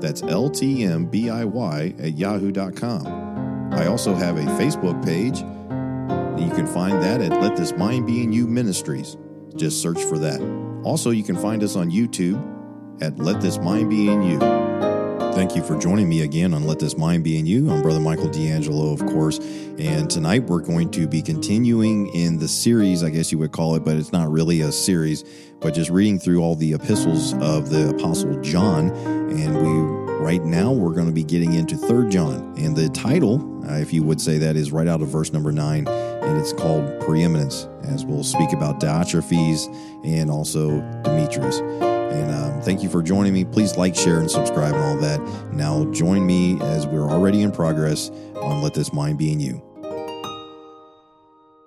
That's ltmbiy at yahoo.com. I also have a Facebook page. You can find that at Let This Mind Be in You Ministries. Just search for that. Also, you can find us on YouTube at Let This Mind Be in You. Thank you for joining me again on Let This Mind Be in You. I'm Brother Michael D'Angelo, of course. And tonight we're going to be continuing in the series, I guess you would call it, but it's not really a series, but just reading through all the epistles of the Apostle John. And we right now we're going to be getting into Third John. And the title, uh, if you would say that, is right out of verse number nine, and it's called Preeminence, as we'll speak about Diotrephes and also Demetrius. And um, thank you for joining me. Please like, share, and subscribe and all that. Now, join me as we're already in progress on Let This Mind Be in You.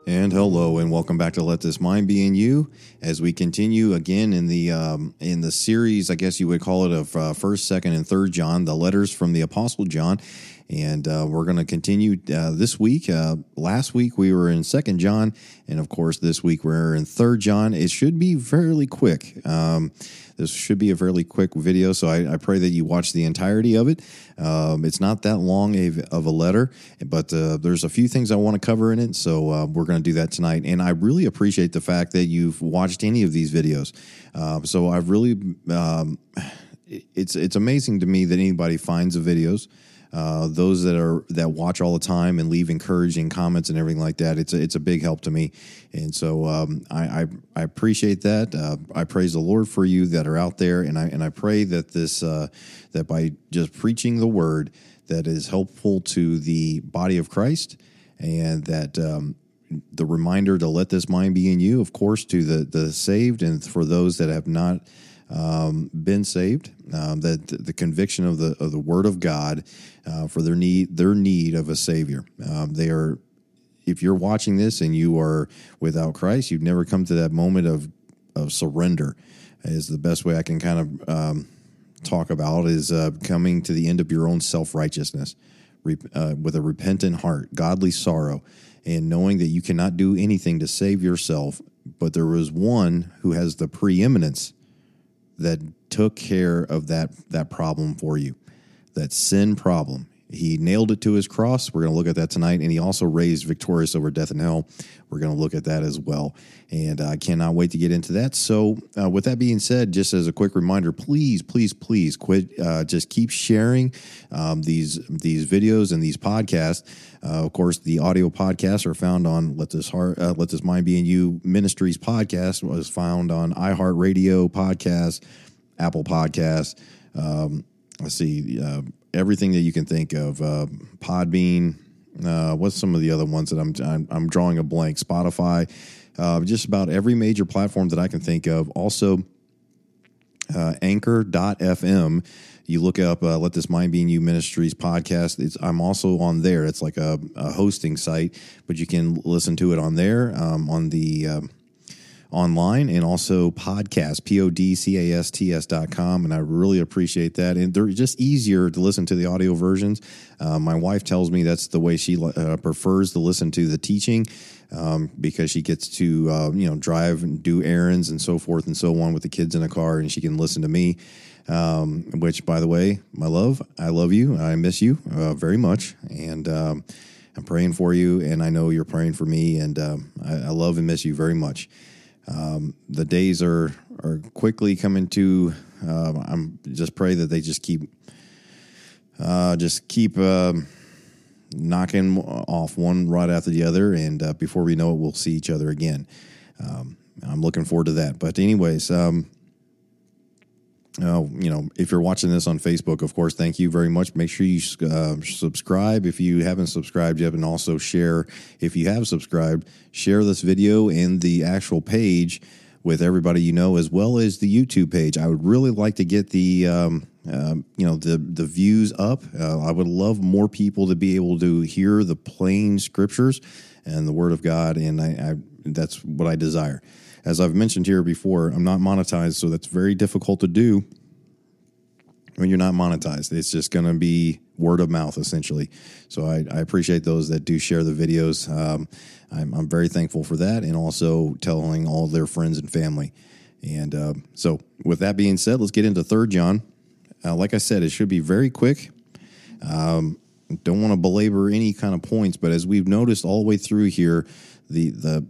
And hello, and welcome back to Let This Mind Be in You. As we continue again in the um, in the series, I guess you would call it of uh, First, Second, and Third John, the letters from the Apostle John, and uh, we're going to continue uh, this week. Uh, last week we were in Second John, and of course this week we're in Third John. It should be fairly quick. Um, this should be a fairly quick video, so I, I pray that you watch the entirety of it. Um, it's not that long of a letter, but uh, there's a few things I want to cover in it, so uh, we're going to do that tonight. And I really appreciate the fact that you've watched any of these videos. Uh, so I've really, um, it's it's amazing to me that anybody finds the videos. Uh, those that are that watch all the time and leave encouraging comments and everything like that. It's a, it's a big help to me, and so um, I, I, I appreciate that. Uh, I praise the Lord for you that are out there, and I and I pray that this uh, that by just preaching the word that is helpful to the body of Christ, and that. Um, the reminder to let this mind be in you, of course, to the the saved, and for those that have not um, been saved, um, that the conviction of the of the Word of God uh, for their need their need of a Savior. Um, they are, if you're watching this and you are without Christ, you've never come to that moment of of surrender. Is the best way I can kind of um, talk about is uh, coming to the end of your own self righteousness uh, with a repentant heart, godly sorrow, and knowing that you cannot do anything to save yourself, but there is one who has the preeminence that took care of that that problem for you, that sin problem. He nailed it to his cross. We're going to look at that tonight. And he also raised victorious over death and hell. We're going to look at that as well. And I cannot wait to get into that. So, uh, with that being said, just as a quick reminder, please, please, please quit. Uh, just keep sharing um, these these videos and these podcasts. Uh, of course, the audio podcasts are found on Let This Heart, uh, Let This Mind Be in You Ministries podcast was found on iHeartRadio podcast, Apple Podcasts. Um, let's see, uh, everything that you can think of. Uh, Podbean. Uh, what's some of the other ones that I'm I'm, I'm drawing a blank? Spotify. Uh, just about every major platform that I can think of. Also, uh, Anchor.fm. You look up uh, "Let This Mind Be in You" Ministries podcast. It's, I'm also on there. It's like a, a, hosting site, but you can listen to it on there um, on the um, online and also podcast, P O D C A S T S dot com. And I really appreciate that. And they're just easier to listen to the audio versions. Uh, my wife tells me that's the way she uh, prefers to listen to the teaching. Um, because she gets to uh, you know drive and do errands and so forth and so on with the kids in a car, and she can listen to me. Um, which, by the way, my love, I love you. I miss you uh, very much, and um, I'm praying for you, and I know you're praying for me, and um, I, I, love and miss you very much. Um, the days are are quickly coming to. Uh, I'm just pray that they just keep, uh, just keep uh, knocking off one right after the other, and uh, before we know it, we'll see each other again. Um, I'm looking forward to that. But anyways, um, uh, you know, if you're watching this on Facebook, of course, thank you very much. Make sure you uh, subscribe if you haven't subscribed yet, and also share if you have subscribed. Share this video and the actual page with everybody you know, as well as the YouTube page. I would really like to get the um, um, you know the the views up. Uh, I would love more people to be able to hear the plain scriptures and the Word of God, and I, I that's what I desire. As I've mentioned here before, I'm not monetized, so that's very difficult to do when you're not monetized. It's just going to be word of mouth essentially. So I, I, appreciate those that do share the videos. Um, I'm, I'm, very thankful for that, and also telling all their friends and family. And uh, so, with that being said, let's get into Third John. Uh, like I said, it should be very quick. Um, don't want to belabor any kind of points, but as we've noticed all the way through here, the the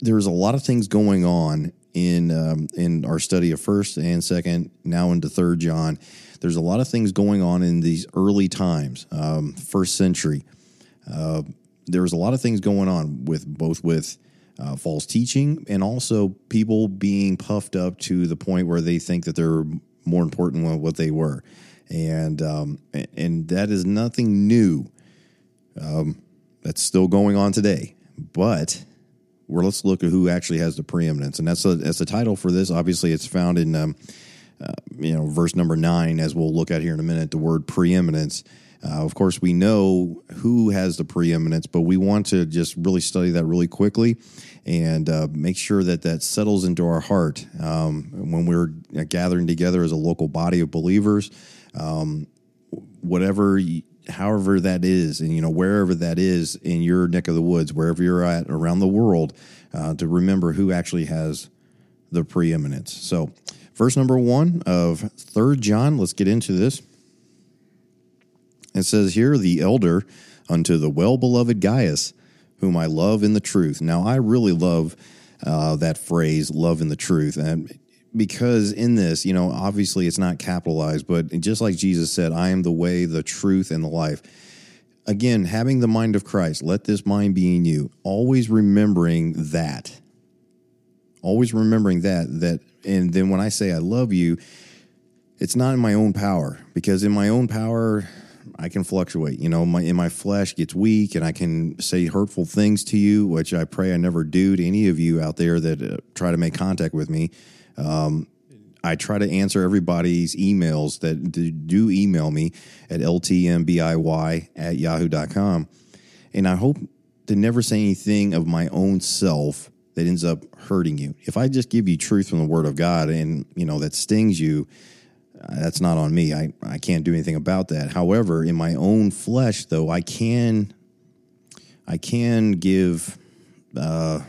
there's a lot of things going on in um, in our study of first and second, now into third John. There's a lot of things going on in these early times, um, first century. Uh, there was a lot of things going on with both with uh, false teaching and also people being puffed up to the point where they think that they're more important than what they were, and um, and that is nothing new. Um, that's still going on today, but well, let's look at who actually has the preeminence, and that's a, that's the title for this. Obviously, it's found in um, uh, you know verse number nine, as we'll look at here in a minute. The word preeminence. Uh, of course, we know who has the preeminence, but we want to just really study that really quickly and uh, make sure that that settles into our heart um, when we're gathering together as a local body of believers. Um, whatever however that is, and you know wherever that is in your neck of the woods, wherever you're at around the world, uh, to remember who actually has the preeminence. So, verse number one of Third John. Let's get into this. It says here, "The elder unto the well beloved Gaius, whom I love in the truth." Now, I really love uh, that phrase, "love in the truth," and because in this, you know, obviously it's not capitalized, but just like Jesus said, I am the way, the truth, and the life. Again, having the mind of Christ, let this mind be in you, always remembering that. Always remembering that, that, and then when I say I love you, it's not in my own power because in my own power, I can fluctuate. You know, my in my flesh gets weak, and I can say hurtful things to you, which I pray I never do to any of you out there that uh, try to make contact with me. Um, I try to answer everybody's emails that do email me at ltmbiy at yahoo.com. And I hope to never say anything of my own self that ends up hurting you. If I just give you truth from the word of God and, you know, that stings you, uh, that's not on me. I, I can't do anything about that. However, in my own flesh, though, I can, I can give, uh,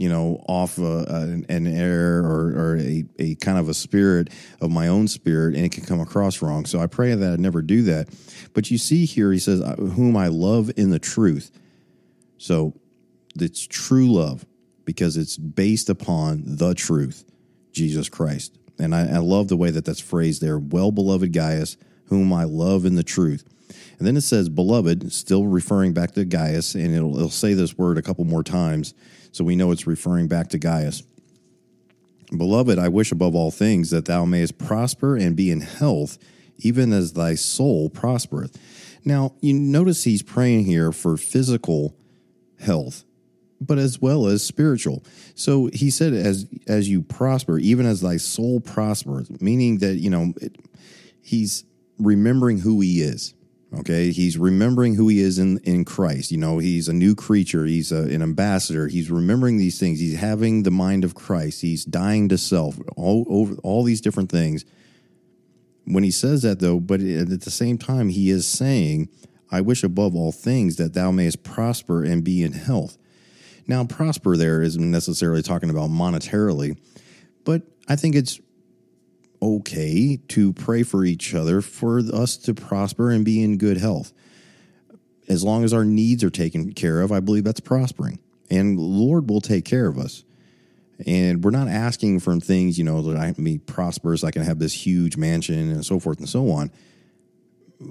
you know, off uh, a, a, an air or, or a, a kind of a spirit of my own spirit, and it can come across wrong. So I pray that I never do that. But you see here, he says, Whom I love in the truth. So it's true love because it's based upon the truth, Jesus Christ. And I, I love the way that that's phrased there. Well beloved Gaius, whom I love in the truth. And then it says, beloved, still referring back to Gaius, and it'll, it'll say this word a couple more times. So we know it's referring back to Gaius. Beloved, I wish above all things that thou mayest prosper and be in health, even as thy soul prospereth. Now, you notice he's praying here for physical health, but as well as spiritual. So he said, as as you prosper, even as thy soul prospers, meaning that you know it, he's remembering who he is. Okay, he's remembering who he is in in Christ. You know, he's a new creature. He's a, an ambassador. He's remembering these things. He's having the mind of Christ. He's dying to self. All over all these different things. When he says that, though, but at the same time, he is saying, "I wish above all things that thou mayest prosper and be in health." Now, prosper there isn't necessarily talking about monetarily, but I think it's okay to pray for each other for us to prosper and be in good health. As long as our needs are taken care of, I believe that's prospering. And Lord will take care of us. And we're not asking for things, you know, that I can be prosperous, I can have this huge mansion and so forth and so on.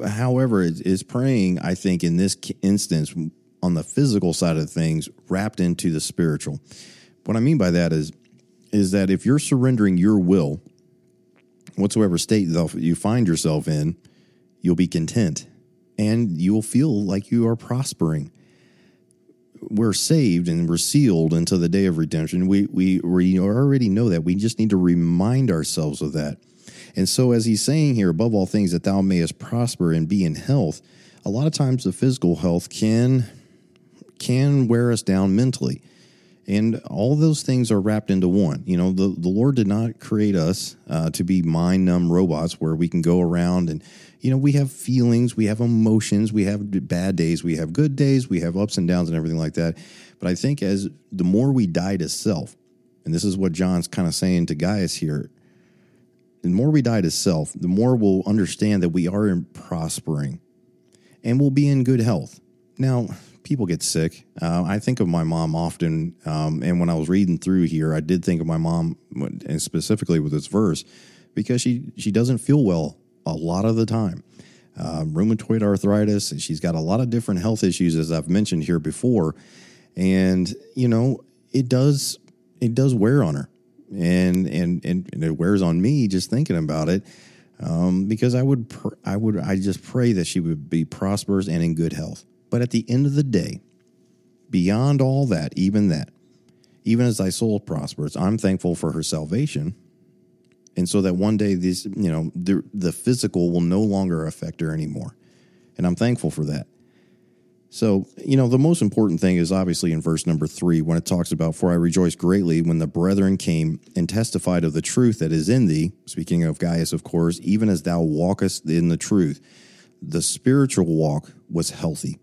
However, it's praying, I think, in this instance, on the physical side of things, wrapped into the spiritual. What I mean by that is, is that if you're surrendering your will whatsoever state you find yourself in, you'll be content and you will feel like you are prospering. We're saved and we're sealed until the day of redemption. We, we, we already know that. We just need to remind ourselves of that. And so, as he's saying here, above all things, that thou mayest prosper and be in health, a lot of times the physical health can can wear us down mentally. And all those things are wrapped into one. You know, the, the Lord did not create us uh, to be mind numb robots where we can go around and, you know, we have feelings, we have emotions, we have bad days, we have good days, we have ups and downs and everything like that. But I think as the more we die to self, and this is what John's kind of saying to Gaius here, the more we die to self, the more we'll understand that we are prospering and we'll be in good health. Now, people get sick. Uh, I think of my mom often, um, and when I was reading through here, I did think of my mom, and specifically with this verse, because she she doesn't feel well a lot of the time. Uh, rheumatoid arthritis, she's got a lot of different health issues, as I've mentioned here before, and you know it does it does wear on her, and and and, and it wears on me just thinking about it. Um, because I would, pr- I would, I just pray that she would be prosperous and in good health. But at the end of the day, beyond all that, even that, even as thy soul prospers, I'm thankful for her salvation. And so that one day, these, you know, the, the physical will no longer affect her anymore. And I'm thankful for that. So, you know, the most important thing is obviously in verse number three when it talks about, For I rejoice greatly when the brethren came and testified of the truth that is in thee. Speaking of Gaius, of course, even as thou walkest in the truth, the spiritual walk was healthy.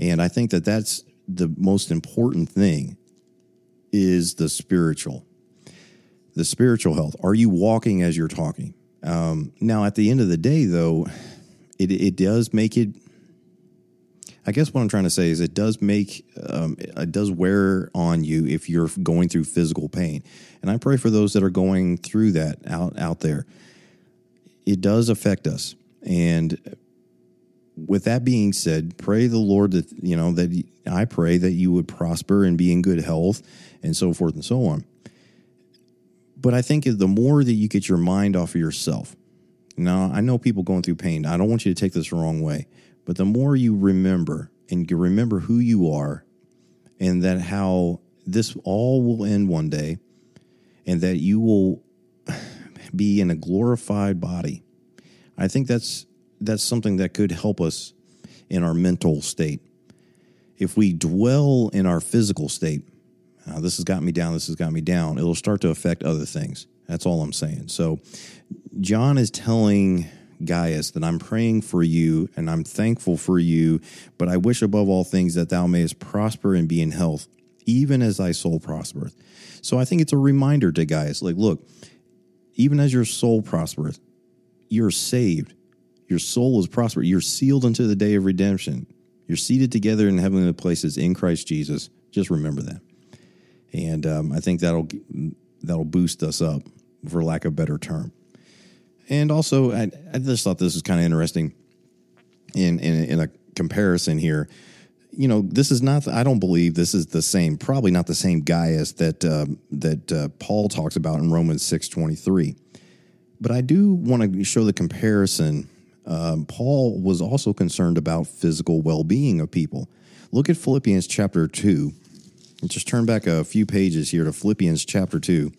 And I think that that's the most important thing is the spiritual, the spiritual health. Are you walking as you're talking? Um, now, at the end of the day, though, it, it does make it. I guess what I'm trying to say is it does make um, it does wear on you if you're going through physical pain, and I pray for those that are going through that out out there. It does affect us, and with that being said, pray the Lord that, you know, that I pray that you would prosper and be in good health and so forth and so on. But I think the more that you get your mind off of yourself, now I know people going through pain. I don't want you to take this the wrong way, but the more you remember and you remember who you are and that how this all will end one day and that you will be in a glorified body. I think that's that's something that could help us in our mental state. If we dwell in our physical state, uh, this has got me down, this has got me down, it'll start to affect other things. That's all I'm saying. So, John is telling Gaius that I'm praying for you and I'm thankful for you, but I wish above all things that thou mayest prosper and be in health, even as thy soul prospereth. So, I think it's a reminder to Gaius like, look, even as your soul prospereth, you're saved your soul is prospered. You're sealed unto the day of redemption. You're seated together in heavenly places in Christ Jesus. Just remember that. And um, I think that'll that'll boost us up, for lack of a better term. And also, I, I just thought this was kind of interesting in, in in a comparison here. You know, this is not. I don't believe this is the same. Probably not the same Gaius that uh, that uh, Paul talks about in Romans six twenty three. But I do want to show the comparison um, Paul was also concerned about physical well being of people. Look at Philippians chapter 2. Just turn back a few pages here to Philippians chapter 2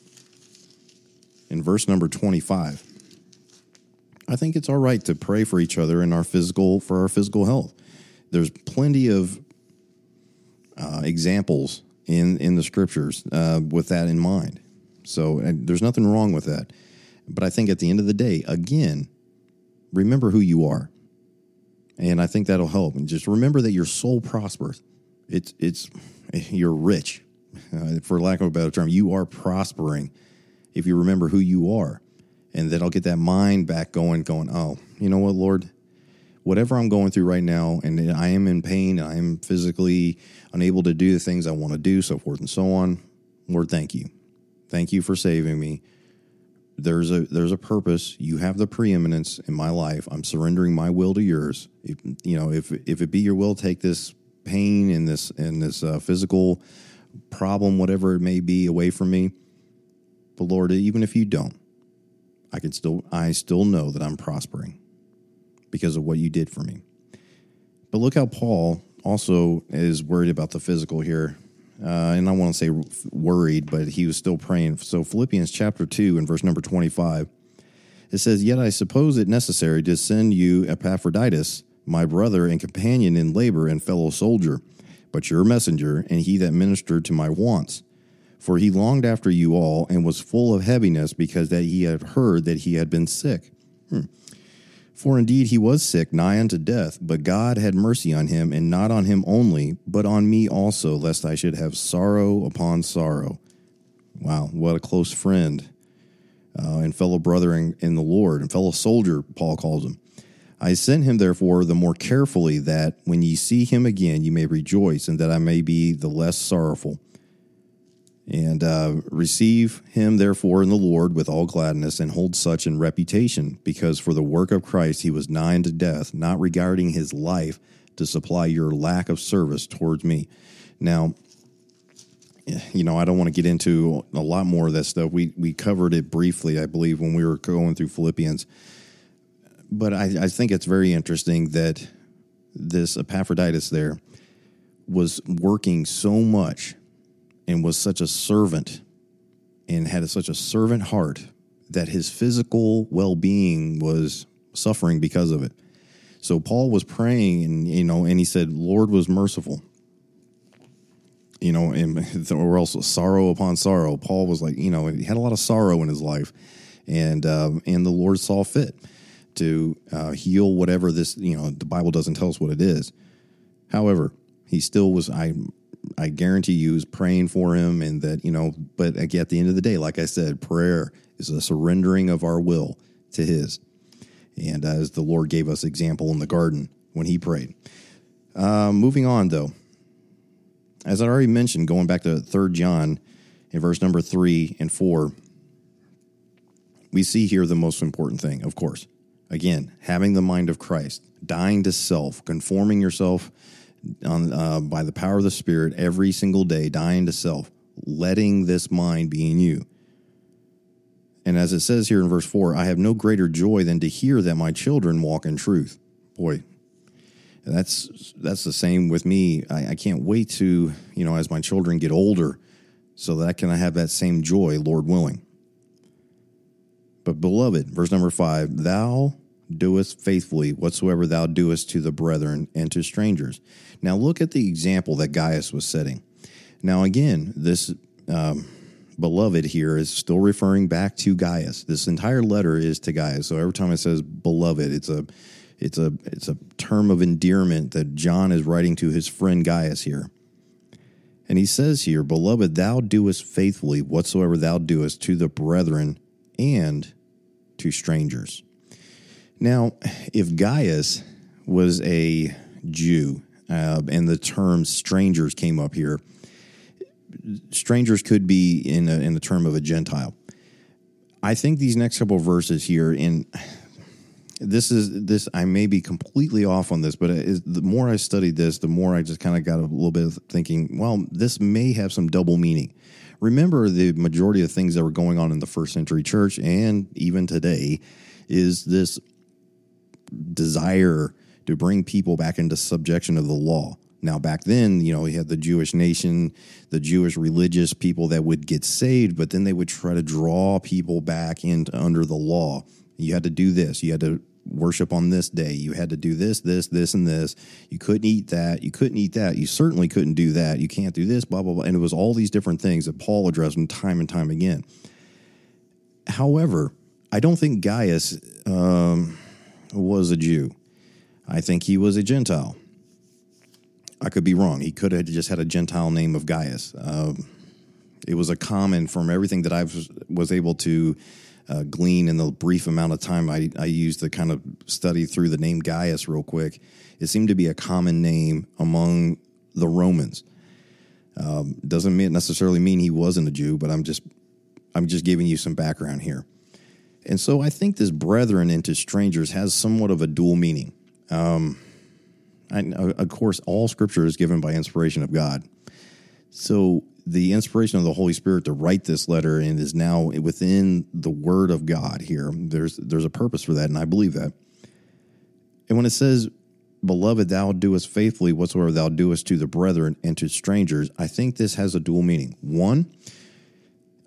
in verse number 25. I think it's all right to pray for each other in our physical for our physical health. There's plenty of uh, examples in in the scriptures uh, with that in mind. So there's nothing wrong with that. But I think at the end of the day, again, remember who you are. And I think that'll help. And just remember that your soul prospers. It's, it's, you're rich, uh, for lack of a better term. You are prospering if you remember who you are. And then I'll get that mind back going, going, oh, you know what, Lord? Whatever I'm going through right now, and I am in pain, and I am physically unable to do the things I want to do, so forth and so on. Lord, thank you. Thank you for saving me there's a there's a purpose. You have the preeminence in my life. I'm surrendering my will to yours. If, you know, if if it be your will, take this pain and this and this uh, physical problem, whatever it may be, away from me. But Lord, even if you don't, I can still I still know that I'm prospering because of what you did for me. But look how Paul also is worried about the physical here uh, and I want to say worried, but he was still praying. So Philippians chapter 2 and verse number 25, It says, Yet I suppose it necessary to send you Epaphroditus, my brother and companion in labor and fellow soldier, but your messenger, and he that ministered to my wants. For he longed after you all, and was full of heaviness, because that he had heard that he had been sick. Hmm. For indeed he was sick, nigh unto death, but God had mercy on him, and not on him only, but on me also, lest I should have sorrow upon sorrow. Wow, what a close friend uh, and fellow brother in, in the Lord, and fellow soldier, Paul calls him. I sent him therefore the more carefully, that when ye see him again, ye may rejoice, and that I may be the less sorrowful. And uh, receive him therefore in the Lord with all gladness, and hold such in reputation, because for the work of Christ he was nigh unto death, not regarding his life to supply your lack of service towards me. Now, you know, I don't want to get into a lot more of that stuff. We we covered it briefly, I believe, when we were going through Philippians. But I, I think it's very interesting that this Epaphroditus there was working so much and was such a servant and had such a servant heart that his physical well being was suffering because of it. So Paul was praying and you know, and he said, Lord was merciful you know, and or also sorrow upon sorrow. Paul was like, you know, he had a lot of sorrow in his life, and um, and the Lord saw fit to uh, heal whatever this. You know, the Bible doesn't tell us what it is. However, he still was. I I guarantee you, was praying for him, and that you know. But at the end of the day, like I said, prayer is a surrendering of our will to His, and as the Lord gave us example in the garden when He prayed. Uh, moving on, though as I already mentioned, going back to 3 John in verse number 3 and 4, we see here the most important thing, of course. Again, having the mind of Christ, dying to self, conforming yourself on, uh, by the power of the Spirit every single day, dying to self, letting this mind be in you. And as it says here in verse 4, I have no greater joy than to hear that my children walk in truth. Boy, that's that's the same with me. I, I, can't wait to you know as my children get older, so that I can have that same joy, Lord willing. But beloved, verse number five, thou doest faithfully whatsoever thou doest to the brethren and to strangers. Now look at the example that Gaius was setting. Now again, this. Um, beloved here is still referring back to Gaius. This entire letter is to Gaius. So every time it says beloved, it's a it's a it's a term of endearment that John is writing to his friend Gaius here. And he says here, Beloved, thou doest faithfully whatsoever thou doest to the brethren and to strangers. Now, if Gaius was a Jew, uh, and the term strangers came up here, strangers could be in a, in the term of a Gentile. I think these next couple verses here, in this is this i may be completely off on this but the more i studied this the more i just kind of got a little bit of thinking well this may have some double meaning remember the majority of things that were going on in the first century church and even today is this desire to bring people back into subjection of the law now back then you know you had the jewish nation the jewish religious people that would get saved but then they would try to draw people back into under the law you had to do this you had to worship on this day. You had to do this, this, this, and this. You couldn't eat that. You couldn't eat that. You certainly couldn't do that. You can't do this, blah, blah, blah. And it was all these different things that Paul addressed them time and time again. However, I don't think Gaius um, was a Jew. I think he was a Gentile. I could be wrong. He could have just had a Gentile name of Gaius. Um, it was a common from everything that I was able to uh, glean in the brief amount of time I, I used to kind of study through the name Gaius real quick. It seemed to be a common name among the Romans. Um, doesn't mean, necessarily mean he wasn't a Jew, but I'm just I'm just giving you some background here. And so I think this brethren into strangers has somewhat of a dual meaning. Um, I, of course, all scripture is given by inspiration of God. So the inspiration of the Holy Spirit to write this letter and is now within the Word of God here. There's there's a purpose for that, and I believe that. And when it says, Beloved, thou doest faithfully whatsoever thou doest to the brethren and to strangers, I think this has a dual meaning. One,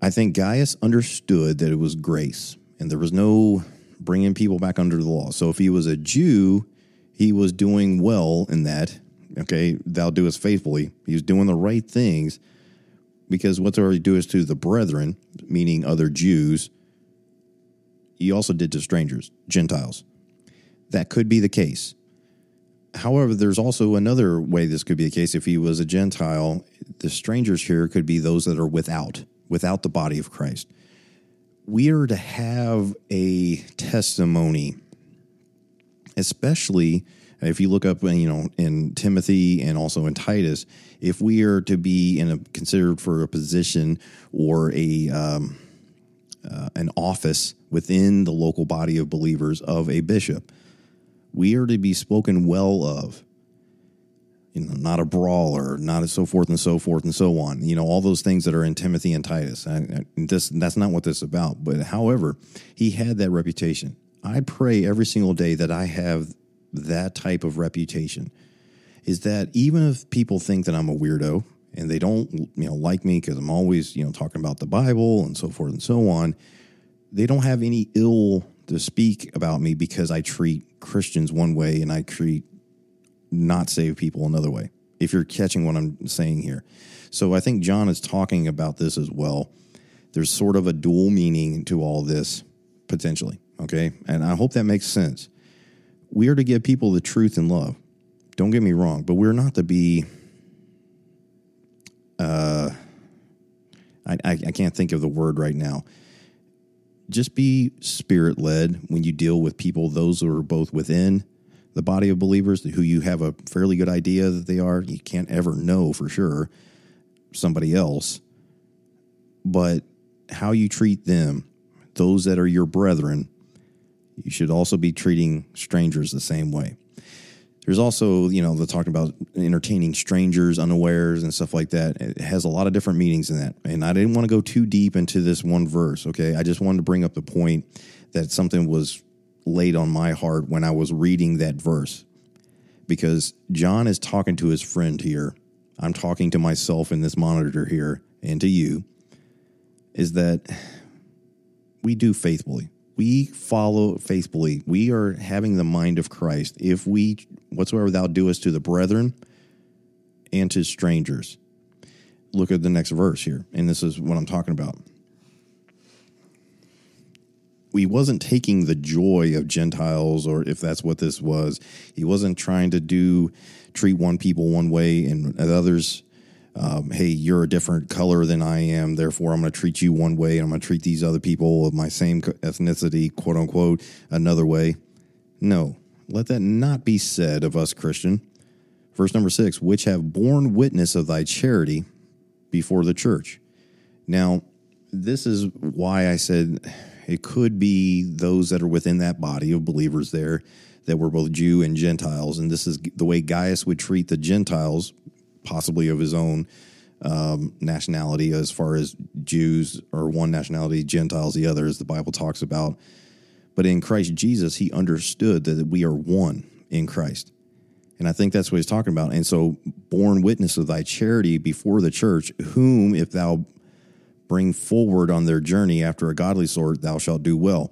I think Gaius understood that it was grace, and there was no bringing people back under the law. So if he was a Jew, he was doing well in that. Okay, thou doest faithfully. He was doing the right things because whatsoever he doest to the brethren, meaning other Jews, he also did to strangers, Gentiles. That could be the case. However, there's also another way this could be the case. If he was a Gentile, the strangers here could be those that are without, without the body of Christ. We are to have a testimony, especially if you look up, you know, in Timothy and also in Titus. If we are to be in a considered for a position or a um, uh, an office within the local body of believers of a bishop, we are to be spoken well of. You know, not a brawler, not so forth and so forth and so on. You know, all those things that are in Timothy and Titus. This that's not what this is about. But however, he had that reputation. I pray every single day that I have that type of reputation. Is that even if people think that I'm a weirdo and they don't, you know, like me because I'm always, you know, talking about the Bible and so forth and so on, they don't have any ill to speak about me because I treat Christians one way and I treat not save people another way. If you're catching what I'm saying here. So I think John is talking about this as well. There's sort of a dual meaning to all this potentially, okay? And I hope that makes sense. We are to give people the truth and love. Don't get me wrong, but we're not to be uh I, I, I can't think of the word right now just be spirit led when you deal with people, those who are both within the body of believers, who you have a fairly good idea that they are. You can't ever know for sure somebody else, but how you treat them, those that are your brethren, you should also be treating strangers the same way. There's also, you know, the talking about entertaining strangers unawares and stuff like that. It has a lot of different meanings in that. And I didn't want to go too deep into this one verse, okay? I just wanted to bring up the point that something was laid on my heart when I was reading that verse. Because John is talking to his friend here. I'm talking to myself in this monitor here and to you. Is that we do faithfully we follow faithfully. We are having the mind of Christ. If we, whatsoever thou doest to the brethren and to strangers. Look at the next verse here, and this is what I'm talking about. He wasn't taking the joy of Gentiles, or if that's what this was, he wasn't trying to do treat one people one way and others um, hey, you're a different color than I am, therefore I'm going to treat you one way, and I'm going to treat these other people of my same ethnicity, quote unquote, another way. No, let that not be said of us, Christian. Verse number six, which have borne witness of thy charity before the church. Now, this is why I said it could be those that are within that body of believers there that were both Jew and Gentiles. And this is the way Gaius would treat the Gentiles possibly of his own um, nationality, as far as Jews or one nationality, Gentiles the other, as the Bible talks about. But in Christ Jesus, he understood that we are one in Christ. And I think that's what he's talking about. And so, born witness of thy charity before the church, whom if thou bring forward on their journey after a godly sort, thou shalt do well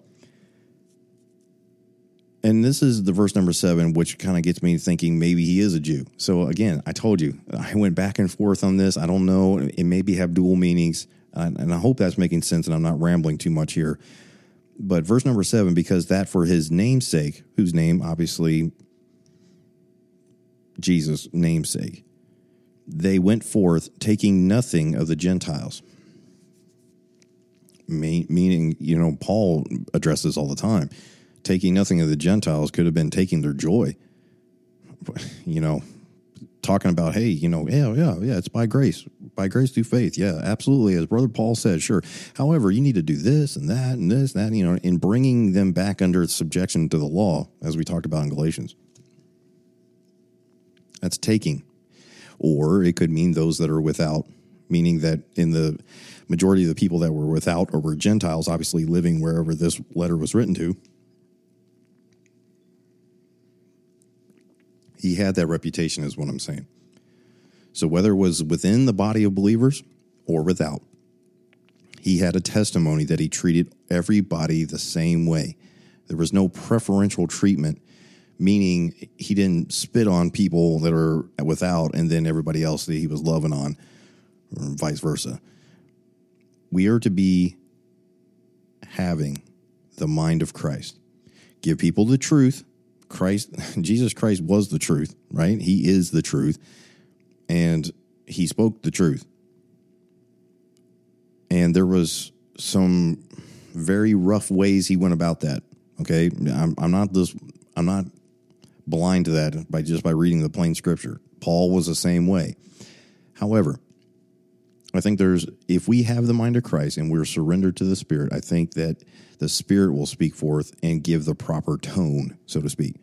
and this is the verse number seven, which kind of gets me thinking maybe he is a Jew. So again, I told you, I went back and forth on this. I don't know. It maybe have dual meanings. and I hope that's making sense and I'm not rambling too much here. But verse number seven, because that for his namesake, whose name obviously Jesus' namesake, they went forth taking nothing of the Gentiles. Meaning, you know, Paul addresses all the time taking nothing of the Gentiles could have been taking their joy. You know, talking about, hey, you know, yeah, yeah, yeah, it's by grace, by grace through faith. Yeah, absolutely. As Brother Paul said, sure. However, you need to do this and that and this, and that, you know, in bringing them back under subjection to the law, as we talked about in Galatians. That's taking. Or it could mean those that are without, meaning that in the majority of the people that were without or were Gentiles, obviously living wherever this letter was written to, He had that reputation, is what I'm saying. So whether it was within the body of believers or without, he had a testimony that he treated everybody the same way. There was no preferential treatment, meaning he didn't spit on people that are without and then everybody else that he was loving on, or vice versa. We are to be having the mind of Christ. Give people the truth. Christ, Jesus Christ was the truth, right? He is the truth. And he spoke the truth. And there was some very rough ways he went about that. Okay. I'm, I'm not this, I'm not blind to that by just by reading the plain scripture. Paul was the same way. However, I think there's if we have the mind of Christ and we're surrendered to the Spirit, I think that the Spirit will speak forth and give the proper tone, so to speak.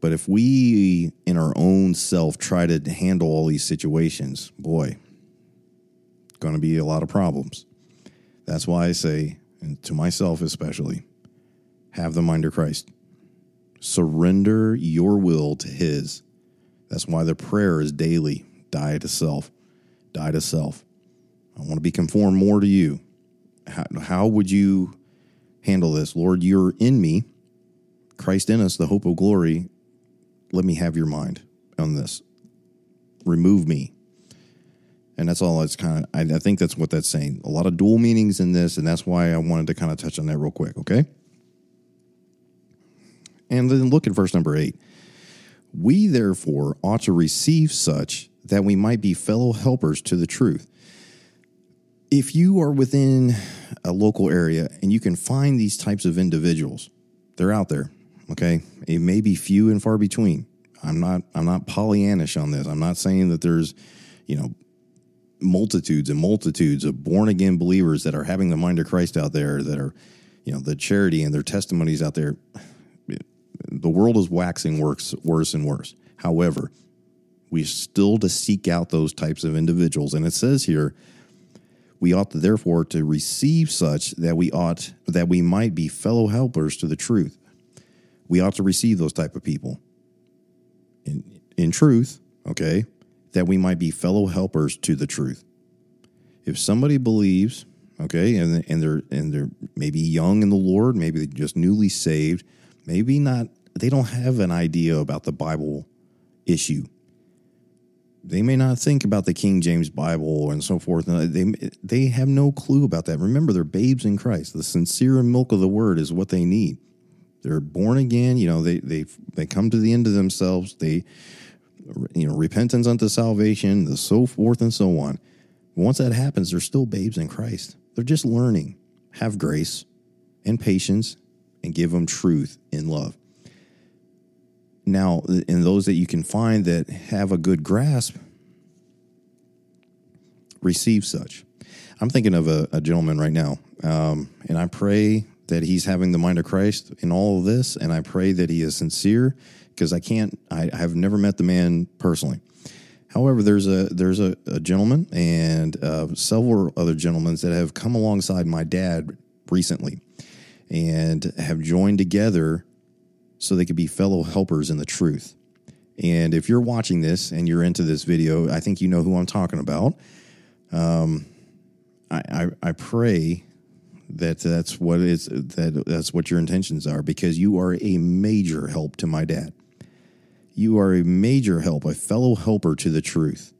But if we in our own self try to handle all these situations, boy, going to be a lot of problems. That's why I say, and to myself especially, have the mind of Christ. Surrender your will to His. That's why the prayer is daily die to self die to self. I want to be conformed more to you. How, how would you handle this? Lord, you're in me, Christ in us, the hope of glory. Let me have your mind on this. Remove me. And that's all it's kind of, I, I think that's what that's saying. A lot of dual meanings in this, and that's why I wanted to kind of touch on that real quick, okay? And then look at verse number eight. We therefore ought to receive such that we might be fellow helpers to the truth. If you are within a local area and you can find these types of individuals, they're out there. Okay. It may be few and far between. I'm not I'm not Pollyannish on this. I'm not saying that there's, you know, multitudes and multitudes of born again believers that are having the mind of Christ out there that are, you know, the charity and their testimonies out there. The world is waxing worse, worse and worse. However, we still to seek out those types of individuals. And it says here, we ought to therefore to receive such that we ought that we might be fellow helpers to the truth. We ought to receive those type of people. In in truth, okay, that we might be fellow helpers to the truth. If somebody believes, okay, and and they're and they're maybe young in the Lord, maybe they're just newly saved, maybe not they don't have an idea about the Bible issue they may not think about the King James Bible and so forth. They they have no clue about that. Remember, they're babes in Christ. The sincere milk of the Word is what they need. They're born again. You know, they they they come to the end of themselves. They, you know, repentance unto salvation, the so forth and so on. Once that happens, they're still babes in Christ. They're just learning. Have grace and patience, and give them truth in love. Now, in those that you can find that have a good grasp, receive such. I'm thinking of a, a gentleman right now, um, and I pray that he's having the mind of Christ in all of this, and I pray that he is sincere because I can't, I, I, have never met the man personally. However, there's a there's a, a gentleman and uh, several other gentlemen that have come alongside my dad recently and have joined together so they could be fellow helpers in the truth. And if you're watching this and you're into this video, I think you know who I'm talking about. Um, I, I, I pray that that's what is that that's what your intentions are because you are a major help to my dad. You are a major help, a fellow helper to the truth.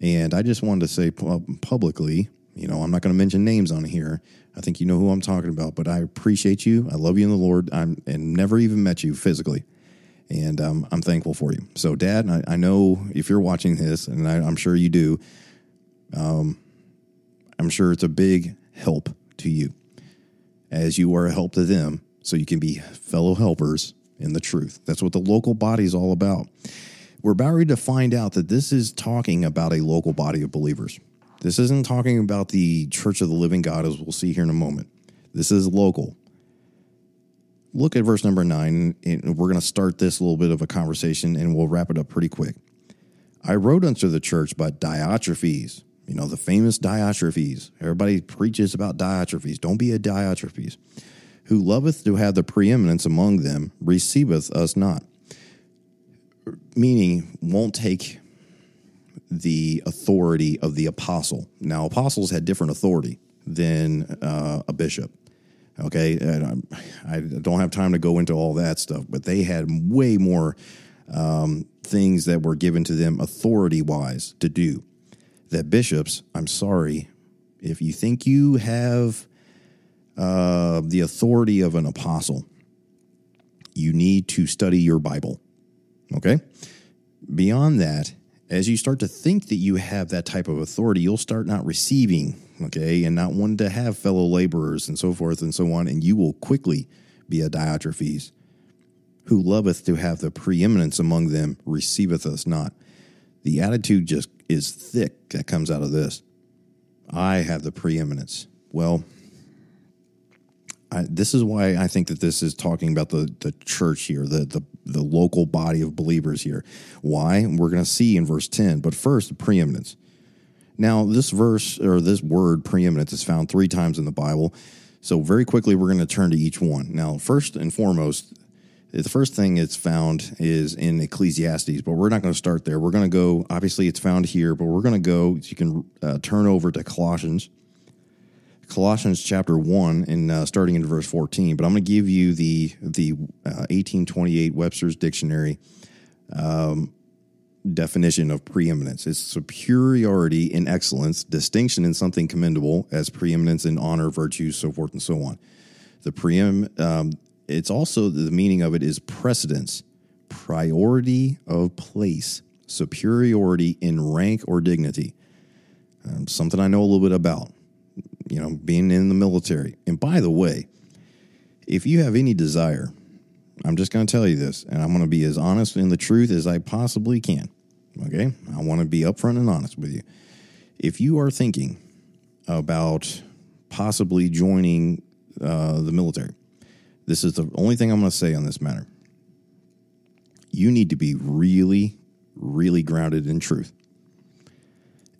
And I just wanted to say publicly, you know, I'm not going to mention names on here, I think you know who I'm talking about, but I appreciate you. I love you in the Lord. I'm and never even met you physically, and um, I'm thankful for you. So, Dad, I, I know if you're watching this, and I, am sure you do. Um, I'm sure it's a big help to you, as you are a help to them, so you can be fellow helpers in the truth. That's what the local body is all about. We're about ready to find out that this is talking about a local body of believers. This isn't talking about the Church of the Living God, as we'll see here in a moment. This is local. Look at verse number nine, and we're going to start this little bit of a conversation, and we'll wrap it up pretty quick. I wrote unto the church but Diotrephes, you know, the famous Diotrephes. Everybody preaches about Diotrephes. Don't be a Diotrephes. Who loveth to have the preeminence among them, receiveth us not. Meaning, won't take the authority of the apostle. Now, apostles had different authority than uh, a bishop. Okay, I don't have time to go into all that stuff, but they had way more um, things that were given to them authority wise to do. That bishops, I'm sorry, if you think you have uh, the authority of an apostle, you need to study your Bible. Okay? Beyond that, as you start to think that you have that type of authority, you'll start not receiving, okay, and not wanting to have fellow laborers and so forth and so on, and you will quickly be a Diotrephes who loveth to have the preeminence among them, receiveth us not. The attitude just is thick that comes out of this. I have the preeminence. Well, I, this is why I think that this is talking about the, the church here, the, the, the local body of believers here. Why? We're going to see in verse 10. But first, preeminence. Now, this verse or this word preeminence is found three times in the Bible. So, very quickly, we're going to turn to each one. Now, first and foremost, the first thing it's found is in Ecclesiastes, but we're not going to start there. We're going to go, obviously, it's found here, but we're going to go, you can uh, turn over to Colossians Colossians chapter 1 and uh, starting in verse 14, but I'm going to give you the the uh, 1828 Webster's dictionary um, definition of preeminence. It's superiority in excellence, distinction in something commendable as preeminence in honor, virtue, so forth and so on. The preem um, it's also the meaning of it is precedence, priority of place, superiority in rank or dignity. Um, something I know a little bit about you know, being in the military. And by the way, if you have any desire, I'm just going to tell you this, and I'm going to be as honest in the truth as I possibly can. Okay? I want to be upfront and honest with you. If you are thinking about possibly joining uh, the military, this is the only thing I'm going to say on this matter. You need to be really, really grounded in truth.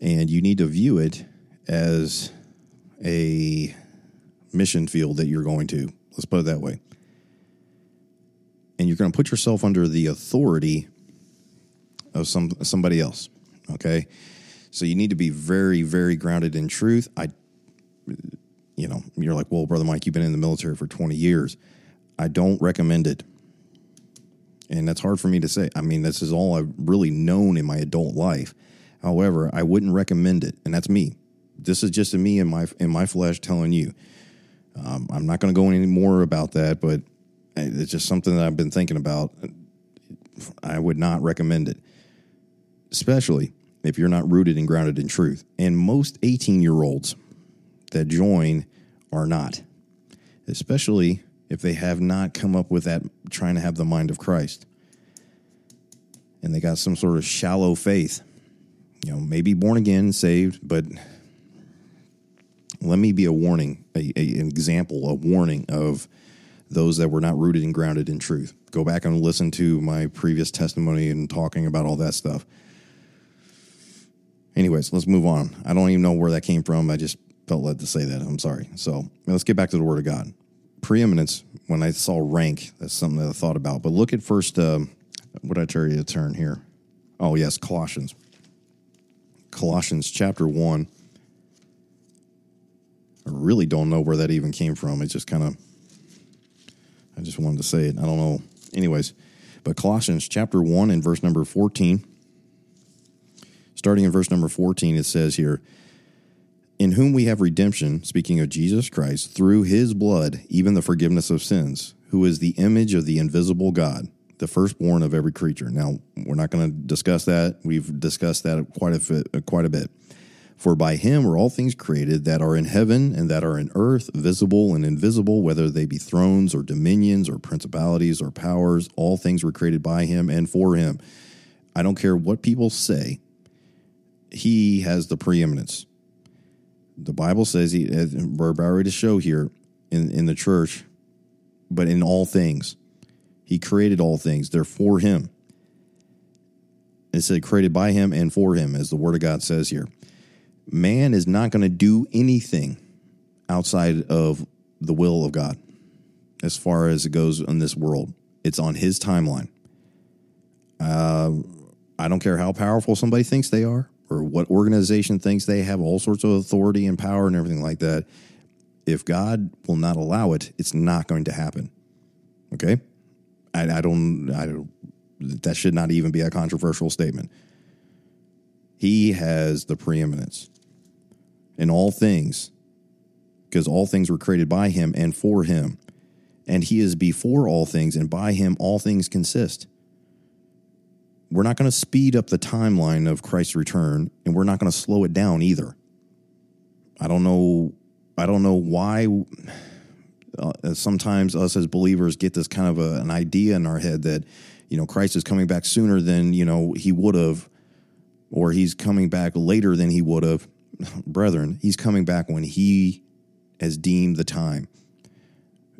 And you need to view it as a mission field that you're going to. Let's put it that way. And you're going to put yourself under the authority of some somebody else. Okay, so you need to be very, very grounded in truth. I, you know, you're like, well, brother Mike, you've been in the military for 20 years. I don't recommend it, and that's hard for me to say. I mean, this is all I've really known in my adult life. However, I wouldn't recommend it, and that's me this is just me in my in my flesh telling you. Um, I'm not going to go any more about that, but it's just something that I've been thinking about. I would not recommend it, especially if you're not rooted and grounded in truth. And most 18 year olds that join are not, especially if they have not come up with that trying to have the mind of Christ. And they got some sort of shallow faith. You know, maybe born again, saved, but let me be a warning, a, a, an example, a warning of those that were not rooted and grounded in truth. Go back and listen to my previous testimony and talking about all that stuff. Anyways, let's move on. I don't even know where that came from. I just felt led to say that. I'm sorry. So let's get back to the Word of God. Preeminence, when I saw rank, that's something that I thought about. But look at first, uh, what I tell you to turn here? Oh, yes, Colossians. Colossians chapter 1 I really don't know where that even came from. It's just kind of, I just wanted to say it. I don't know. Anyways, but Colossians chapter 1 and verse number 14, starting in verse number 14, it says here, In whom we have redemption, speaking of Jesus Christ, through his blood, even the forgiveness of sins, who is the image of the invisible God, the firstborn of every creature. Now, we're not going to discuss that. We've discussed that quite a, bit, quite a bit. For by him were all things created that are in heaven and that are in earth, visible and invisible, whether they be thrones or dominions or principalities or powers, all things were created by him and for him. I don't care what people say, he has the preeminence. The Bible says, he, we're about to show here in, in the church, but in all things. He created all things, they're for him. It said created by him and for him, as the word of God says here man is not going to do anything outside of the will of God as far as it goes in this world. It's on his timeline. Uh, I don't care how powerful somebody thinks they are or what organization thinks they have all sorts of authority and power and everything like that. if God will not allow it, it's not going to happen. Okay? I, I don't, I don't, that should not even be a controversial statement. He has the preeminence in all things because all things were created by him and for him. And he is before all things, and by him all things consist. We're not going to speed up the timeline of Christ's return, and we're not going to slow it down either. I don't know. I don't know why. Uh, sometimes us as believers get this kind of a, an idea in our head that you know Christ is coming back sooner than you know he would have, or he's coming back later than he would have. Brethren, he's coming back when he has deemed the time.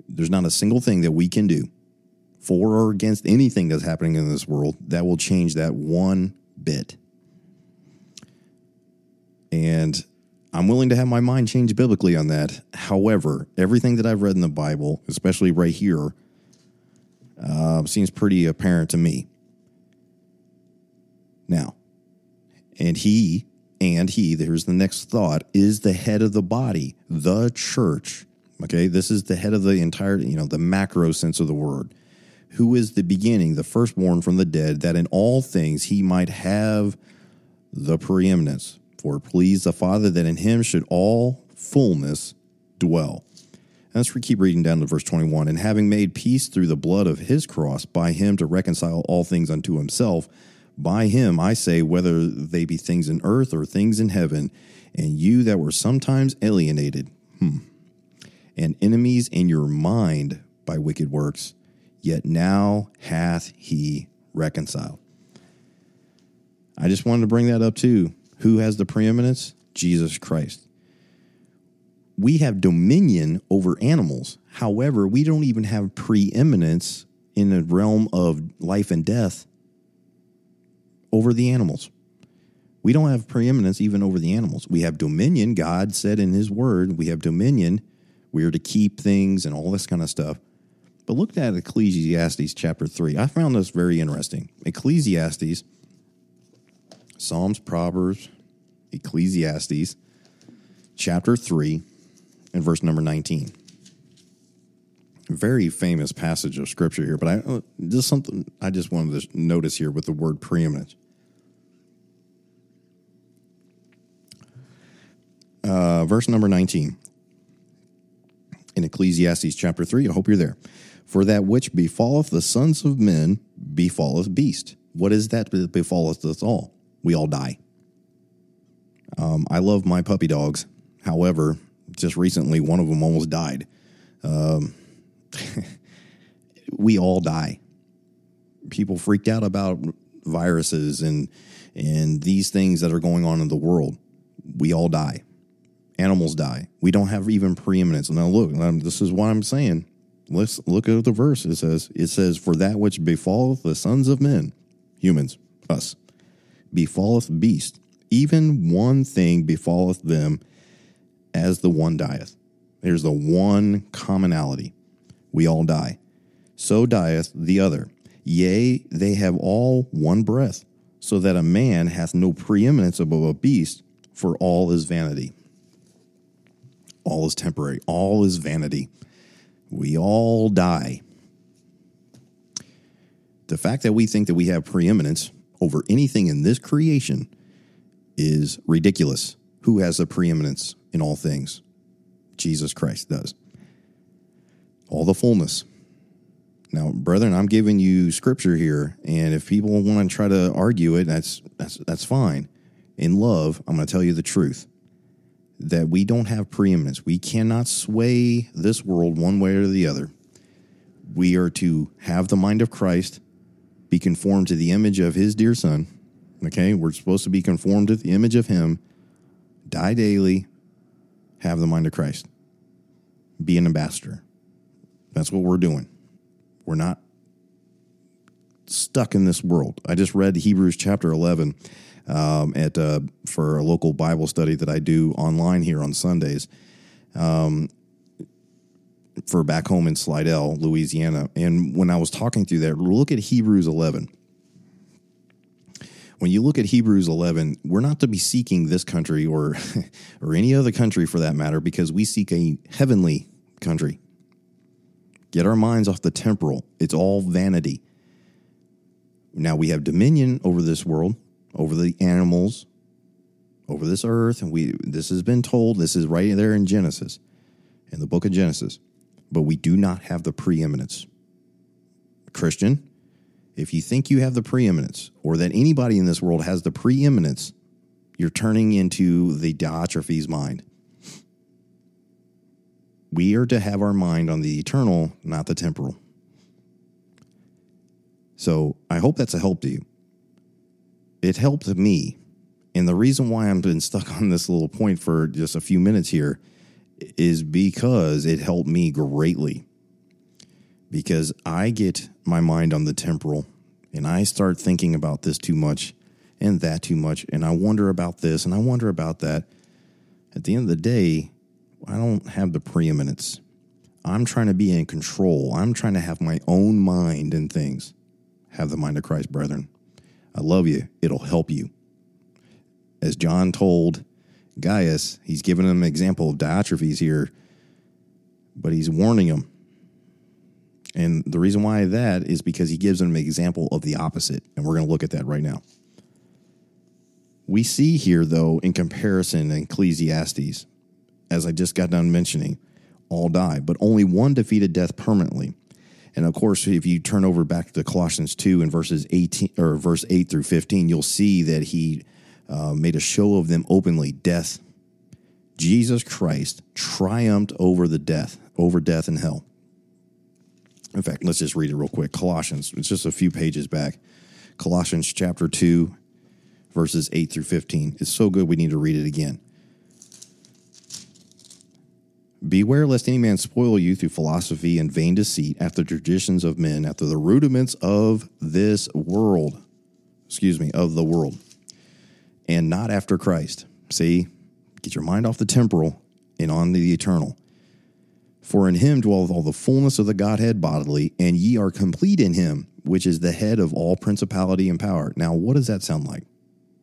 There's not a single thing that we can do for or against anything that's happening in this world that will change that one bit. And I'm willing to have my mind changed biblically on that. However, everything that I've read in the Bible, especially right here, uh, seems pretty apparent to me. Now, and he, and he, there's the next thought, is the head of the body, the church. Okay, this is the head of the entire, you know, the macro sense of the word. Who is the beginning, the firstborn from the dead, that in all things he might have the preeminence. For please the Father that in him should all fullness dwell. And let's keep reading down to verse 21. And having made peace through the blood of his cross, by him to reconcile all things unto himself, by him I say, whether they be things in earth or things in heaven, and you that were sometimes alienated, hmm, and enemies in your mind by wicked works, yet now hath he reconciled. I just wanted to bring that up too. Who has the preeminence? Jesus Christ. We have dominion over animals. However, we don't even have preeminence in the realm of life and death over the animals. We don't have preeminence even over the animals. We have dominion. God said in His Word, we have dominion. We are to keep things and all this kind of stuff. But look at Ecclesiastes chapter 3. I found this very interesting. Ecclesiastes Psalms, Proverbs, Ecclesiastes, chapter 3, and verse number 19. Very famous passage of scripture here, but I uh, just something I just wanted to notice here with the word preeminence. Uh, verse number 19 in Ecclesiastes chapter 3. I hope you're there. For that which befalleth the sons of men befalleth beast. What is that that befalleth us all? we all die. Um, I love my puppy dogs. However, just recently, one of them almost died. Um, we all die. People freaked out about viruses and and these things that are going on in the world. We all die. Animals die. We don't have even preeminence. Now, look, this is what I'm saying. Let's look at the verse. It says, "It says, for that which befalleth the sons of men, humans, us." befalleth beast, even one thing befalleth them as the one dieth. There's the one commonality. We all die. So dieth the other. Yea, they have all one breath, so that a man hath no preeminence above a beast, for all is vanity. All is temporary, all is vanity. We all die. The fact that we think that we have preeminence over anything in this creation is ridiculous. Who has the preeminence in all things? Jesus Christ does. All the fullness. Now, brethren, I'm giving you scripture here, and if people want to try to argue it, that's that's that's fine. In love, I'm going to tell you the truth that we don't have preeminence. We cannot sway this world one way or the other. We are to have the mind of Christ be conformed to the image of his dear son. Okay, we're supposed to be conformed to the image of him, die daily, have the mind of Christ, be an ambassador. That's what we're doing. We're not stuck in this world. I just read Hebrews chapter 11 um, at uh, for a local Bible study that I do online here on Sundays. Um, for back home in Slidell, Louisiana. And when I was talking through that, look at Hebrews 11. when you look at Hebrews 11, we're not to be seeking this country or or any other country for that matter because we seek a heavenly country. Get our minds off the temporal. It's all vanity. Now we have dominion over this world, over the animals, over this earth, and we this has been told. This is right there in Genesis, in the book of Genesis. But we do not have the preeminence. Christian, if you think you have the preeminence or that anybody in this world has the preeminence, you're turning into the Diotrephes mind. We are to have our mind on the eternal, not the temporal. So I hope that's a help to you. It helped me. And the reason why I've been stuck on this little point for just a few minutes here is because it helped me greatly because I get my mind on the temporal and I start thinking about this too much and that too much. And I wonder about this and I wonder about that. At the end of the day, I don't have the preeminence. I'm trying to be in control. I'm trying to have my own mind in things. Have the mind of Christ, brethren. I love you. It'll help you. As John told Gaius, he's giving him an example of Diotrephes here, but he's warning him and the reason why that is because he gives them an example of the opposite. And we're going to look at that right now. We see here, though, in comparison in Ecclesiastes, as I just got done mentioning, all die, but only one defeated death permanently. And of course, if you turn over back to Colossians 2 and verses 18 or verse 8 through 15, you'll see that he uh, made a show of them openly. Death, Jesus Christ triumphed over the death, over death and hell. In fact, let's just read it real quick. Colossians, it's just a few pages back. Colossians chapter 2, verses 8 through 15. It's so good we need to read it again. Beware lest any man spoil you through philosophy and vain deceit, after traditions of men, after the rudiments of this world. Excuse me, of the world, and not after Christ. See, get your mind off the temporal and on the eternal. For in him dwelleth all the fullness of the Godhead bodily, and ye are complete in him, which is the head of all principality and power. Now, what does that sound like?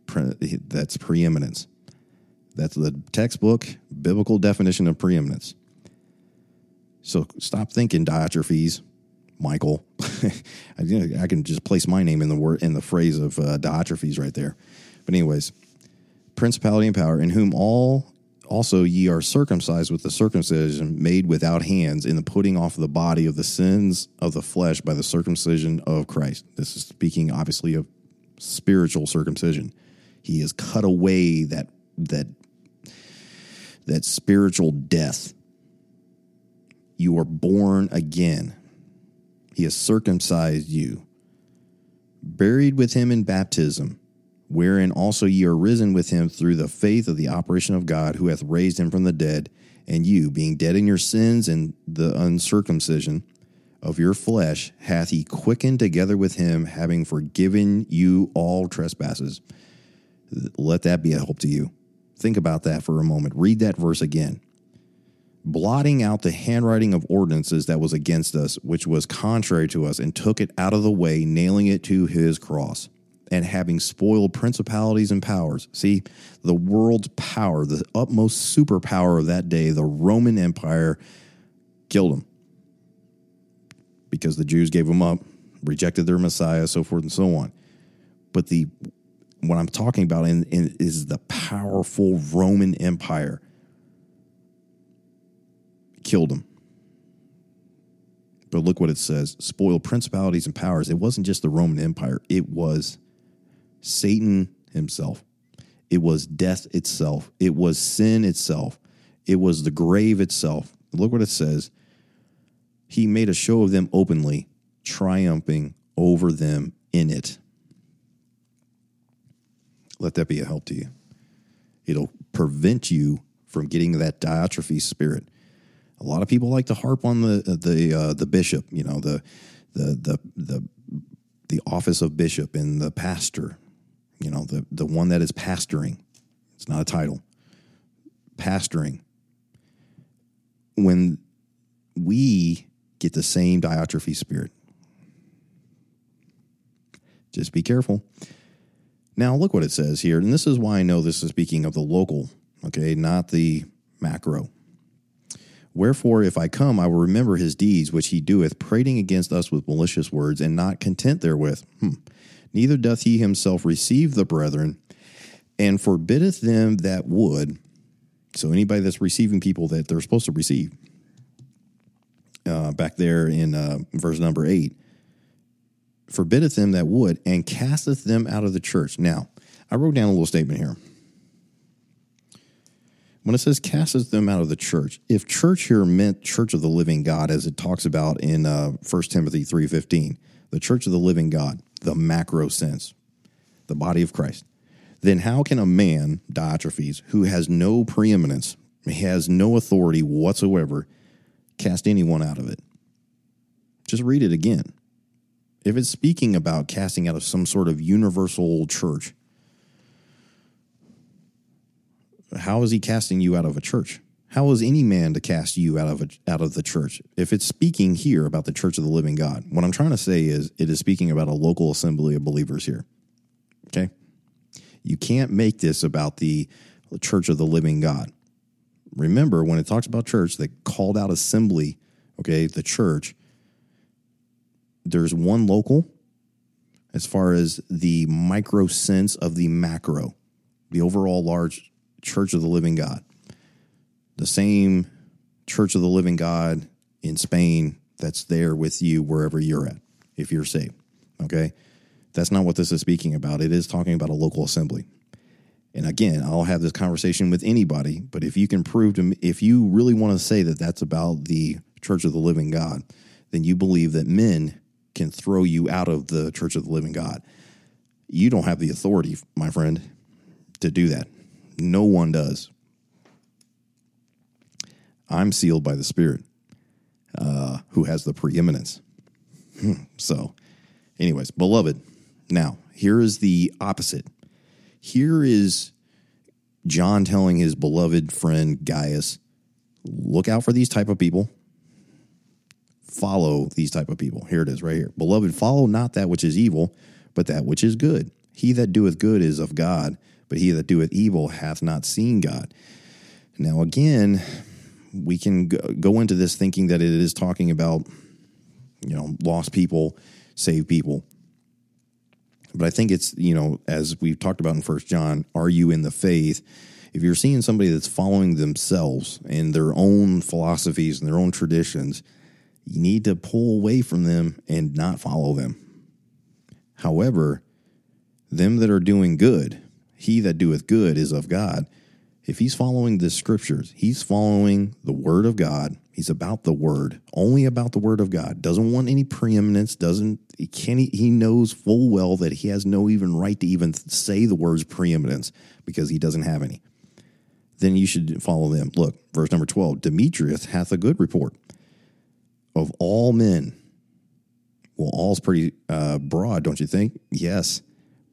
Pre- that's preeminence. That's the textbook biblical definition of preeminence. So stop thinking Diotrephes, Michael. I can just place my name in the word in the phrase of uh, right there. But anyways, principality and power, in whom all also, ye are circumcised with the circumcision made without hands in the putting off of the body of the sins of the flesh by the circumcision of Christ. This is speaking obviously of spiritual circumcision. He has cut away that that that spiritual death. You are born again. He has circumcised you, buried with him in baptism wherein also ye are risen with him through the faith of the operation of God, who hath raised him from the dead, and you, being dead in your sins and the uncircumcision of your flesh, hath he quickened together with him, having forgiven you all trespasses. Let that be a help to you. Think about that for a moment. Read that verse again. Blotting out the handwriting of ordinances that was against us, which was contrary to us, and took it out of the way, nailing it to his cross and having spoiled principalities and powers. See, the world's power, the utmost superpower of that day, the Roman Empire, killed him because the Jews gave him up, rejected their Messiah, so forth and so on. But the what I'm talking about in, in, is the powerful Roman Empire killed him. But look what it says spoiled principalities and powers. It wasn't just the Roman Empire, it was Satan himself. It was death itself. It was sin itself. It was the grave itself. Look what it says. He made a show of them openly, triumphing over them in it. Let that be a help to you. It'll prevent you from getting that Diotrephes spirit. A lot of people like to harp on the the uh, the bishop, you know, the the the the the office of bishop and the pastor you know, the, the one that is pastoring. It's not a title. Pastoring. When we get the same Diotrephes spirit, just be careful. Now, look what it says here. And this is why I know this is speaking of the local, okay, not the macro. Wherefore, if I come, I will remember his deeds which he doeth, prating against us with malicious words, and not content therewith. Hmm. Neither doth he himself receive the brethren, and forbiddeth them that would. So, anybody that's receiving people that they're supposed to receive, uh, back there in uh, verse number eight, forbiddeth them that would, and casteth them out of the church. Now, I wrote down a little statement here. When it says casteth them out of the church, if church here meant church of the living God, as it talks about in uh, 1 Timothy 3.15, the church of the living God, the macro sense, the body of Christ, then how can a man, Diotrephes, who has no preeminence, has no authority whatsoever, cast anyone out of it? Just read it again. If it's speaking about casting out of some sort of universal church, how is he casting you out of a church? How is any man to cast you out of a, out of the church? If it's speaking here about the church of the living God, what I'm trying to say is it is speaking about a local assembly of believers here. Okay? You can't make this about the church of the living God. Remember, when it talks about church, they called out assembly, okay, the church, there's one local as far as the micro sense of the macro, the overall large church of the living God. The same church of the living God in Spain that's there with you wherever you're at, if you're saved. Okay? That's not what this is speaking about. It is talking about a local assembly. And again, I'll have this conversation with anybody, but if you can prove to me, if you really want to say that that's about the church of the living God, then you believe that men can throw you out of the church of the living God. You don't have the authority, my friend, to do that. No one does. I'm sealed by the Spirit, uh, who has the preeminence. Hmm. so, anyways, beloved, now here is the opposite. Here is John telling his beloved friend Gaius, look out for these type of people. Follow these type of people. Here it is right here. Beloved, follow not that which is evil, but that which is good. He that doeth good is of God, but he that doeth evil hath not seen God. Now, again, we can go into this thinking that it is talking about, you know, lost people, saved people. But I think it's, you know, as we've talked about in First John, are you in the faith? If you're seeing somebody that's following themselves and their own philosophies and their own traditions, you need to pull away from them and not follow them. However, them that are doing good, he that doeth good is of God. If he's following the scriptures, he's following the word of God. He's about the word, only about the word of God. Doesn't want any preeminence. Doesn't he? Can he? He knows full well that he has no even right to even say the words preeminence because he doesn't have any. Then you should follow them. Look, verse number twelve. Demetrius hath a good report of all men. Well, all's pretty uh, broad, don't you think? Yes.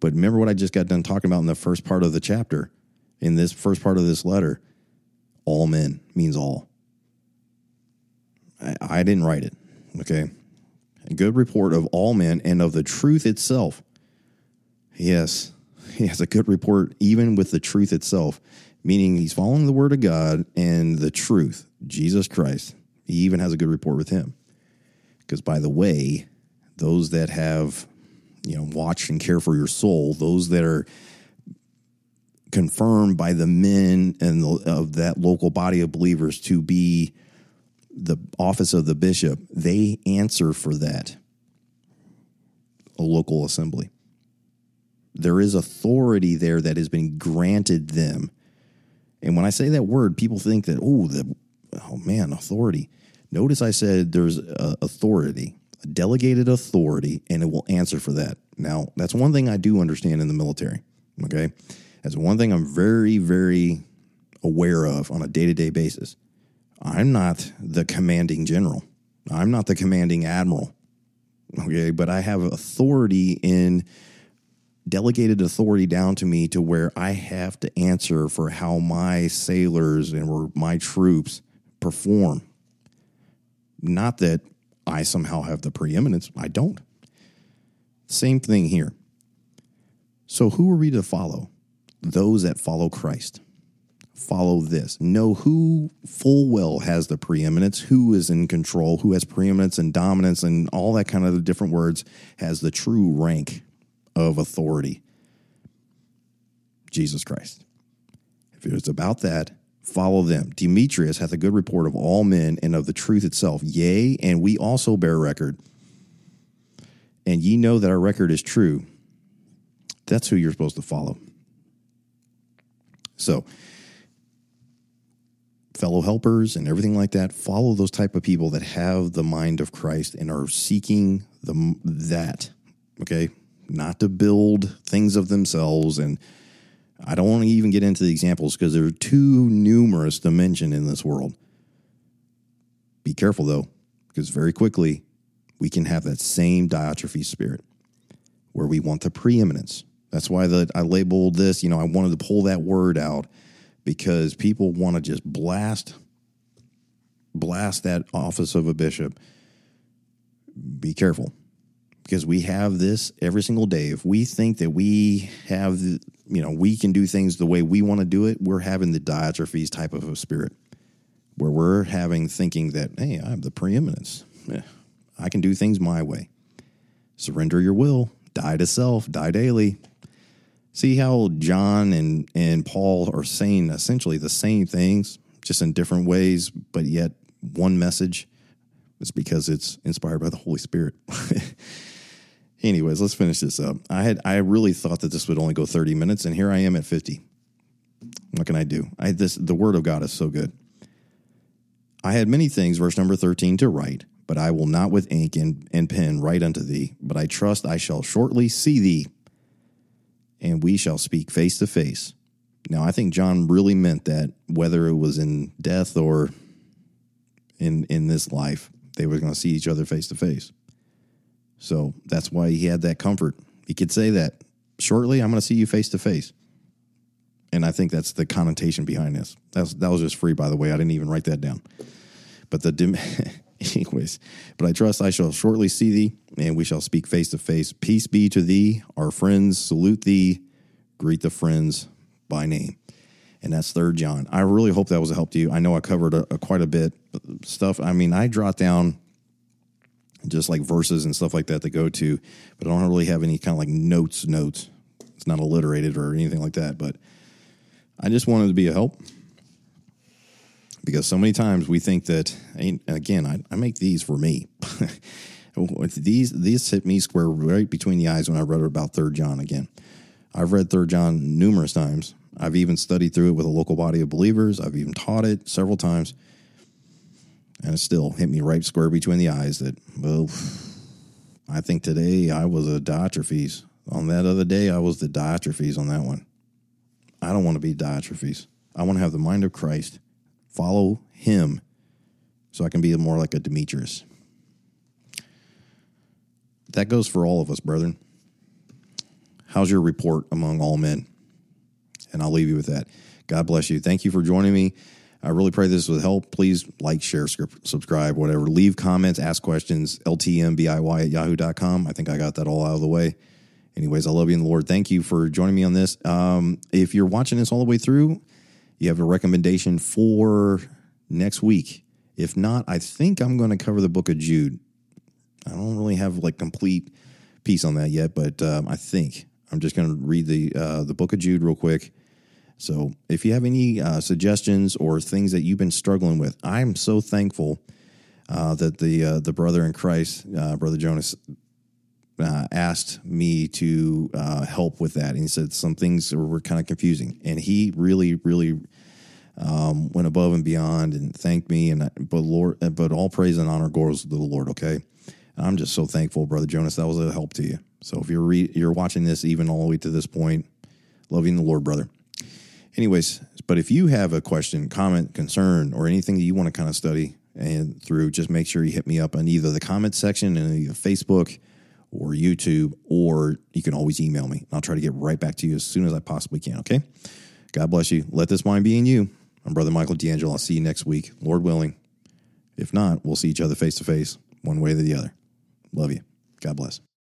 But remember what I just got done talking about in the first part of the chapter, in this first part of this letter. All men means all. I, I didn't write it. Okay. A good report of all men and of the truth itself. Yes, he has a good report even with the truth itself, meaning he's following the word of God and the truth, Jesus Christ. He even has a good report with him. Because, by the way, those that have you know watch and care for your soul those that are confirmed by the men and the, of that local body of believers to be the office of the bishop they answer for that. A local assembly. There is authority there that has been granted them. And when i say that word people think that oh the oh man authority notice i said there's authority delegated authority and it will answer for that. Now, that's one thing I do understand in the military. Okay. That's one thing I'm very, very aware of on a day to day basis. I'm not the commanding general, I'm not the commanding admiral. Okay. But I have authority in delegated authority down to me to where I have to answer for how my sailors and my troops perform. Not that I somehow have the preeminence. I don't. Same thing here. So, who are we to follow? Those that follow Christ. Follow this. Know who full well has the preeminence, who is in control, who has preeminence and dominance, and all that kind of different words has the true rank of authority. Jesus Christ. If it is about that, follow them. Demetrius hath a good report of all men and of the truth itself. Yea, and we also bear record. And ye know that our record is true. That's who you're supposed to follow. So, fellow helpers and everything like that, follow those type of people that have the mind of Christ and are seeking the that. Okay, not to build things of themselves and I don't want to even get into the examples because they're too numerous to mention in this world. Be careful though, because very quickly we can have that same Diotrephes spirit where we want the preeminence. That's why the, I labeled this, you know, I wanted to pull that word out because people want to just blast blast that office of a bishop. Be careful because we have this every single day. If we think that we have, you know, we can do things the way we want to do it, we're having the Diotrephes type of a spirit where we're having thinking that, hey, I have the preeminence. I can do things my way. Surrender your will, die to self, die daily. See how John and, and Paul are saying essentially the same things, just in different ways, but yet one message. It's because it's inspired by the Holy Spirit. Anyways, let's finish this up. I had I really thought that this would only go 30 minutes, and here I am at 50. What can I do? I this the word of God is so good. I had many things, verse number 13, to write, but I will not with ink and, and pen write unto thee, but I trust I shall shortly see thee, and we shall speak face to face. Now I think John really meant that whether it was in death or in in this life, they were going to see each other face to face. So that's why he had that comfort. He could say that shortly, I'm going to see you face to face. And I think that's the connotation behind this. That was, that was just free, by the way. I didn't even write that down. But the, anyways, but I trust I shall shortly see thee, and we shall speak face to face. Peace be to thee. Our friends salute thee. Greet the friends by name. And that's third John. I really hope that was a help to you. I know I covered a, a quite a bit stuff. I mean, I jot down just like verses and stuff like that to go to, but I don't really have any kind of like notes, notes. It's not alliterated or anything like that, but I just wanted to be a help because so many times we think that, and again, I, I make these for me. these these hit me square right between the eyes when I read about Third John again. I've read Third John numerous times. I've even studied through it with a local body of believers. I've even taught it several times and it still hit me right square between the eyes that, well, I think today I was a Diotrephes. On that other day, I was the Diotrephes on that one. I don't want to be Diotrephes. I want to have the mind of Christ, follow him, so I can be more like a Demetrius. That goes for all of us, brethren. How's your report among all men? And I'll leave you with that. God bless you. Thank you for joining me. I really pray this will help. Please like, share, subscribe, whatever. Leave comments, ask questions, ltmbiy at yahoo.com. I think I got that all out of the way. Anyways, I love you in the Lord. Thank you for joining me on this. Um, if you're watching this all the way through, you have a recommendation for next week. If not, I think I'm going to cover the book of Jude. I don't really have like complete piece on that yet, but um, I think I'm just going to read the uh, the book of Jude real quick so if you have any uh, suggestions or things that you've been struggling with, I'm so thankful uh, that the uh, the brother in Christ, uh, brother Jonas, uh, asked me to uh, help with that. And he said some things were kind of confusing, and he really, really um, went above and beyond and thanked me. And but Lord, but all praise and honor goes to the Lord. Okay, and I'm just so thankful, brother Jonas. That was a help to you. So if you're re- you're watching this even all the way to this point, loving the Lord, brother. Anyways, but if you have a question, comment, concern, or anything that you want to kind of study and through, just make sure you hit me up on either the comment section in Facebook or YouTube, or you can always email me. I'll try to get right back to you as soon as I possibly can. Okay. God bless you. Let this mind be in you. I'm Brother Michael D'Angelo. I'll see you next week, Lord willing. If not, we'll see each other face to face, one way or the other. Love you. God bless.